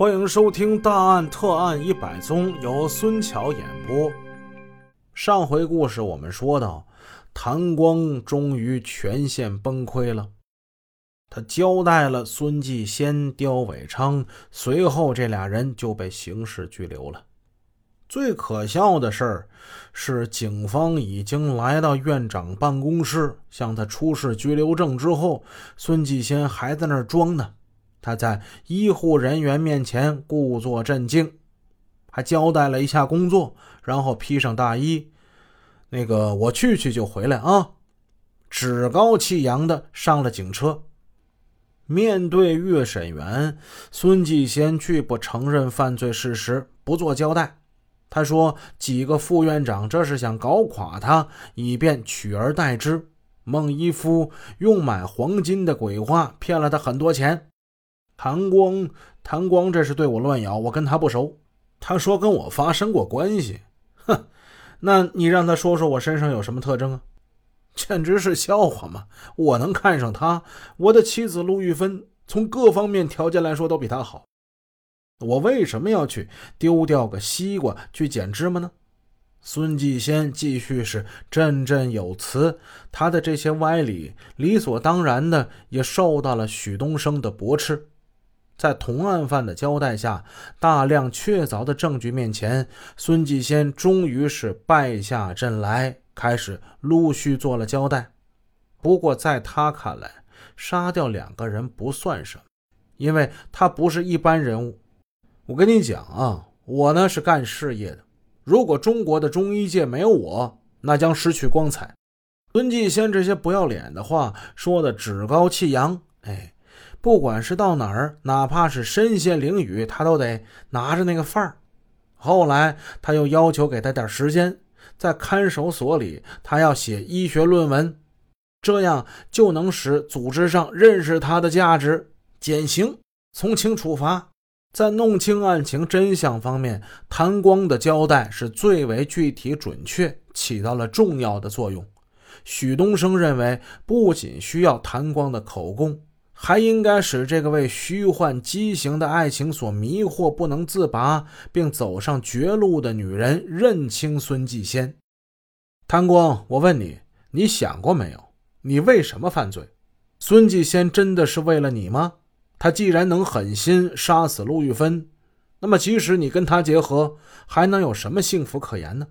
欢迎收听《大案特案一百宗》，由孙桥演播。上回故事我们说到，谭光终于全线崩溃了。他交代了孙继先、刁伟昌，随后这俩人就被刑事拘留了。最可笑的事儿是，警方已经来到院长办公室，向他出示拘留证之后，孙继先还在那儿装呢。他在医护人员面前故作镇静，还交代了一下工作，然后披上大衣，那个我去去就回来啊！趾高气扬的上了警车。面对岳审员，孙继先拒不承认犯罪事实，不做交代。他说：“几个副院长这是想搞垮他，以便取而代之。孟一夫用买黄金的鬼话骗了他很多钱。”谭光，谭光，这是对我乱咬，我跟他不熟。他说跟我发生过关系，哼，那你让他说说我身上有什么特征啊？简直是笑话嘛！我能看上他，我的妻子陆玉芬从各方面条件来说都比他好，我为什么要去丢掉个西瓜去捡芝麻呢？孙继先继续是振振有词，他的这些歪理理所当然的也受到了许东升的驳斥。在同案犯的交代下，大量确凿的证据面前，孙继先终于是败下阵来，开始陆续做了交代。不过，在他看来，杀掉两个人不算什么，因为他不是一般人物。我跟你讲啊，我呢是干事业的，如果中国的中医界没有我，那将失去光彩。孙继先这些不要脸的话说的趾高气扬，哎。不管是到哪儿，哪怕是身陷囹圄，他都得拿着那个范儿。后来他又要求给他点时间，在看守所里，他要写医学论文，这样就能使组织上认识他的价值，减刑从轻处罚。在弄清案情真相方面，谭光的交代是最为具体准确，起到了重要的作用。许东升认为，不仅需要谭光的口供。还应该使这个为虚幻畸形的爱情所迷惑、不能自拔，并走上绝路的女人认清孙继先。谭光，我问你，你想过没有？你为什么犯罪？孙继先真的是为了你吗？他既然能狠心杀死陆玉芬，那么即使你跟他结合，还能有什么幸福可言呢？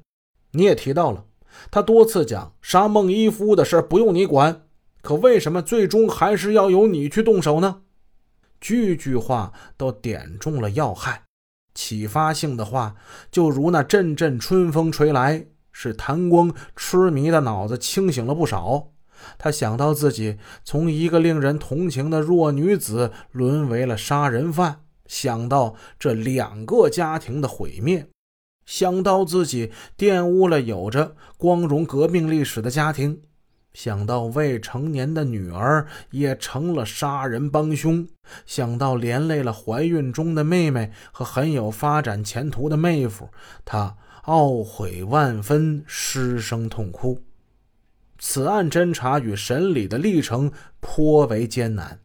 你也提到了，他多次讲杀孟一夫的事不用你管。可为什么最终还是要由你去动手呢？句句话都点中了要害，启发性的话就如那阵阵春风吹来，使谭光痴迷的脑子清醒了不少。他想到自己从一个令人同情的弱女子沦为了杀人犯，想到这两个家庭的毁灭，想到自己玷污了有着光荣革命历史的家庭。想到未成年的女儿也成了杀人帮凶，想到连累了怀孕中的妹妹和很有发展前途的妹夫，他懊悔万分，失声痛哭。此案侦查与审理的历程颇为艰难，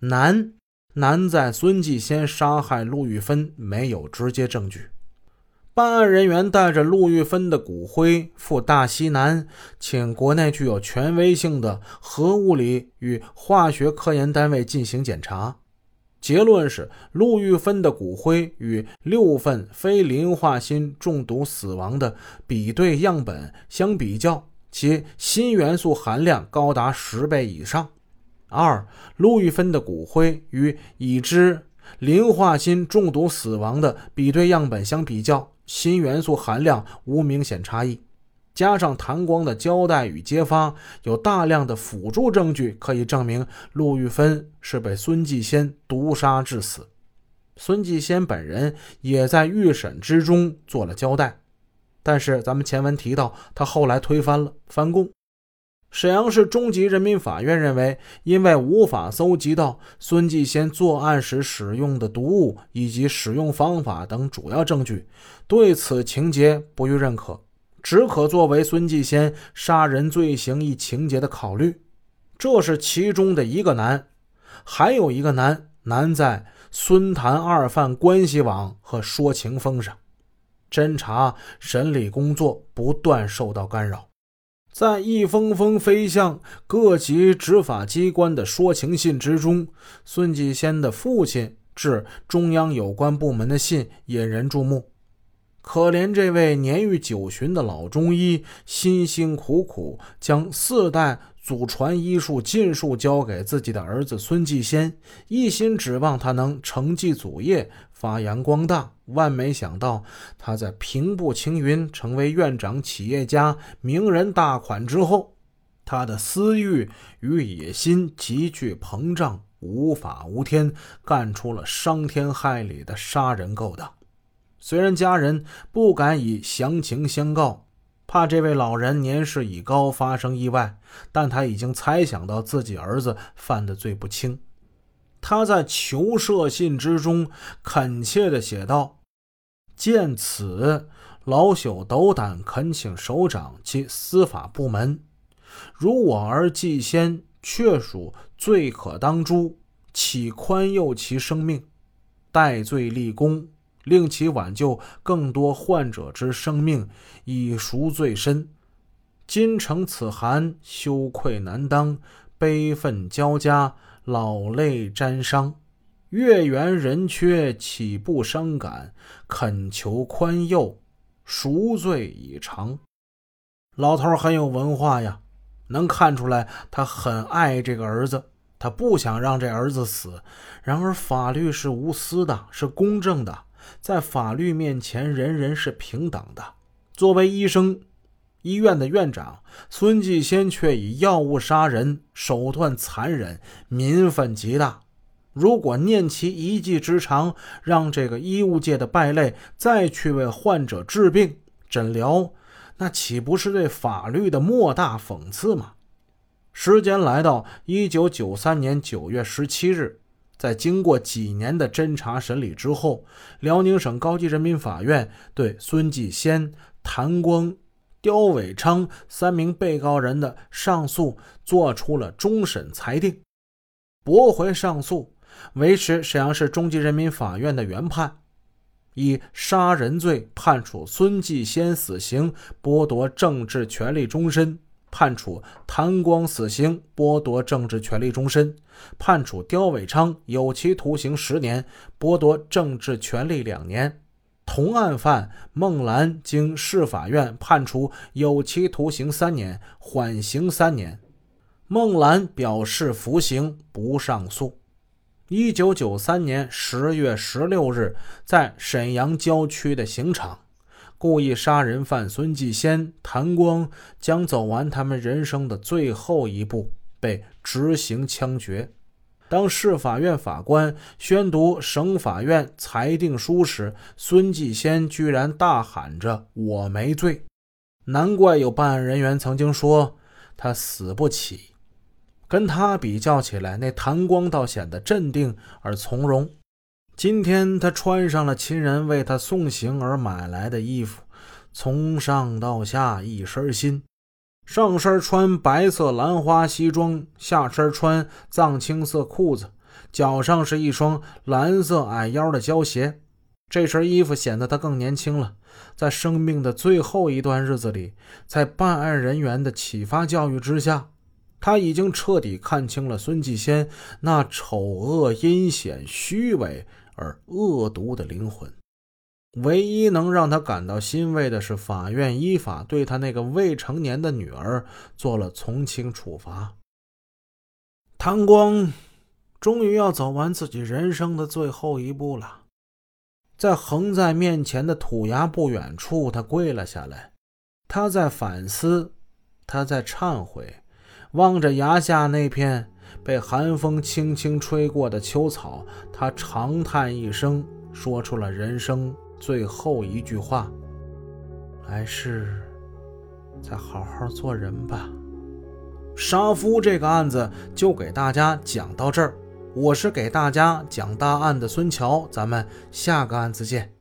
难难在孙继先杀害陆玉芬没有直接证据。办案人员带着陆玉芬的骨灰赴大西南，请国内具有权威性的核物理与化学科研单位进行检查。结论是，陆玉芬的骨灰与六份非磷化锌中毒死亡的比对样本相比较，其锌元素含量高达十倍以上。二，陆玉芬的骨灰与已知磷化锌中毒死亡的比对样本相比较。锌元素含量无明显差异，加上谭光的交代与揭发，有大量的辅助证据可以证明陆玉芬是被孙继先毒杀致死。孙继先本人也在预审之中做了交代，但是咱们前文提到，他后来推翻了，翻供。沈阳市中级人民法院认为，因为无法搜集到孙继先作案时使用的毒物以及使用方法等主要证据，对此情节不予认可，只可作为孙继先杀人罪行一情节的考虑。这是其中的一个难，还有一个难，难在孙谭二犯关系网和说情风上，侦查审理工作不断受到干扰。在一封封飞向各级执法机关的说情信之中，孙继先的父亲致中央有关部门的信引人注目。可怜这位年逾九旬的老中医，辛辛苦苦将四代祖传医术尽数交给自己的儿子孙继先，一心指望他能承继祖业，发扬光大。万没想到，他在平步青云，成为院长、企业家、名人大款之后，他的私欲与野心急剧膨胀，无法无天，干出了伤天害理的杀人勾当。虽然家人不敢以详情相告，怕这位老人年事已高发生意外，但他已经猜想到自己儿子犯的罪不轻。他在求赦信之中恳切地写道。见此，老朽斗胆恳请首长及司法部门，如我儿季先确属罪可当诛，岂宽宥其生命，戴罪立功，令其挽救更多患者之生命，以赎罪深。今承此函，羞愧难当，悲愤交加，老泪沾裳。月圆人缺，岂不伤感？恳求宽宥，赎罪已偿。老头很有文化呀，能看出来他很爱这个儿子，他不想让这儿子死。然而法律是无私的，是公正的，在法律面前人人是平等的。作为医生，医院的院长孙继先却以药物杀人，手段残忍，民愤极大。如果念其一技之长，让这个医务界的败类再去为患者治病诊疗，那岂不是对法律的莫大讽刺吗？时间来到一九九三年九月十七日，在经过几年的侦查审理之后，辽宁省高级人民法院对孙继先、谭光、刁伟昌三名被告人的上诉作出了终审裁定，驳回上诉。维持沈阳市中级人民法院的原判，以杀人罪判处孙继先死刑，剥夺政治权利终身；判处谭光死刑，剥夺政治权利终身；判处刁伟昌有期徒刑十年，剥夺政治权利两年。同案犯孟兰经市法院判处有期徒刑三年，缓刑三年。孟兰表示服刑，不上诉。一九九三年十月十六日，在沈阳郊区的刑场，故意杀人犯孙继先、谭光将走完他们人生的最后一步，被执行枪决。当市法院法官宣读省法院裁定书时，孙继先居然大喊着“我没罪”。难怪有办案人员曾经说他死不起。跟他比较起来，那谭光倒显得镇定而从容。今天他穿上了亲人为他送行而买来的衣服，从上到下一身新。上身穿白色兰花西装，下身穿藏青色裤子，脚上是一双蓝色矮腰的胶鞋。这身衣服显得他更年轻了。在生命的最后一段日子里，在办案人员的启发教育之下。他已经彻底看清了孙继先那丑恶、阴险、虚伪而恶毒的灵魂。唯一能让他感到欣慰的是，法院依法对他那个未成年的女儿做了从轻处罚。谭光终于要走完自己人生的最后一步了，在横在面前的土崖不远处，他跪了下来，他在反思，他在忏悔。望着崖下那片被寒风轻轻吹过的秋草，他长叹一声，说出了人生最后一句话：“来世再好好做人吧。”杀夫这个案子就给大家讲到这儿，我是给大家讲大案的孙桥，咱们下个案子见。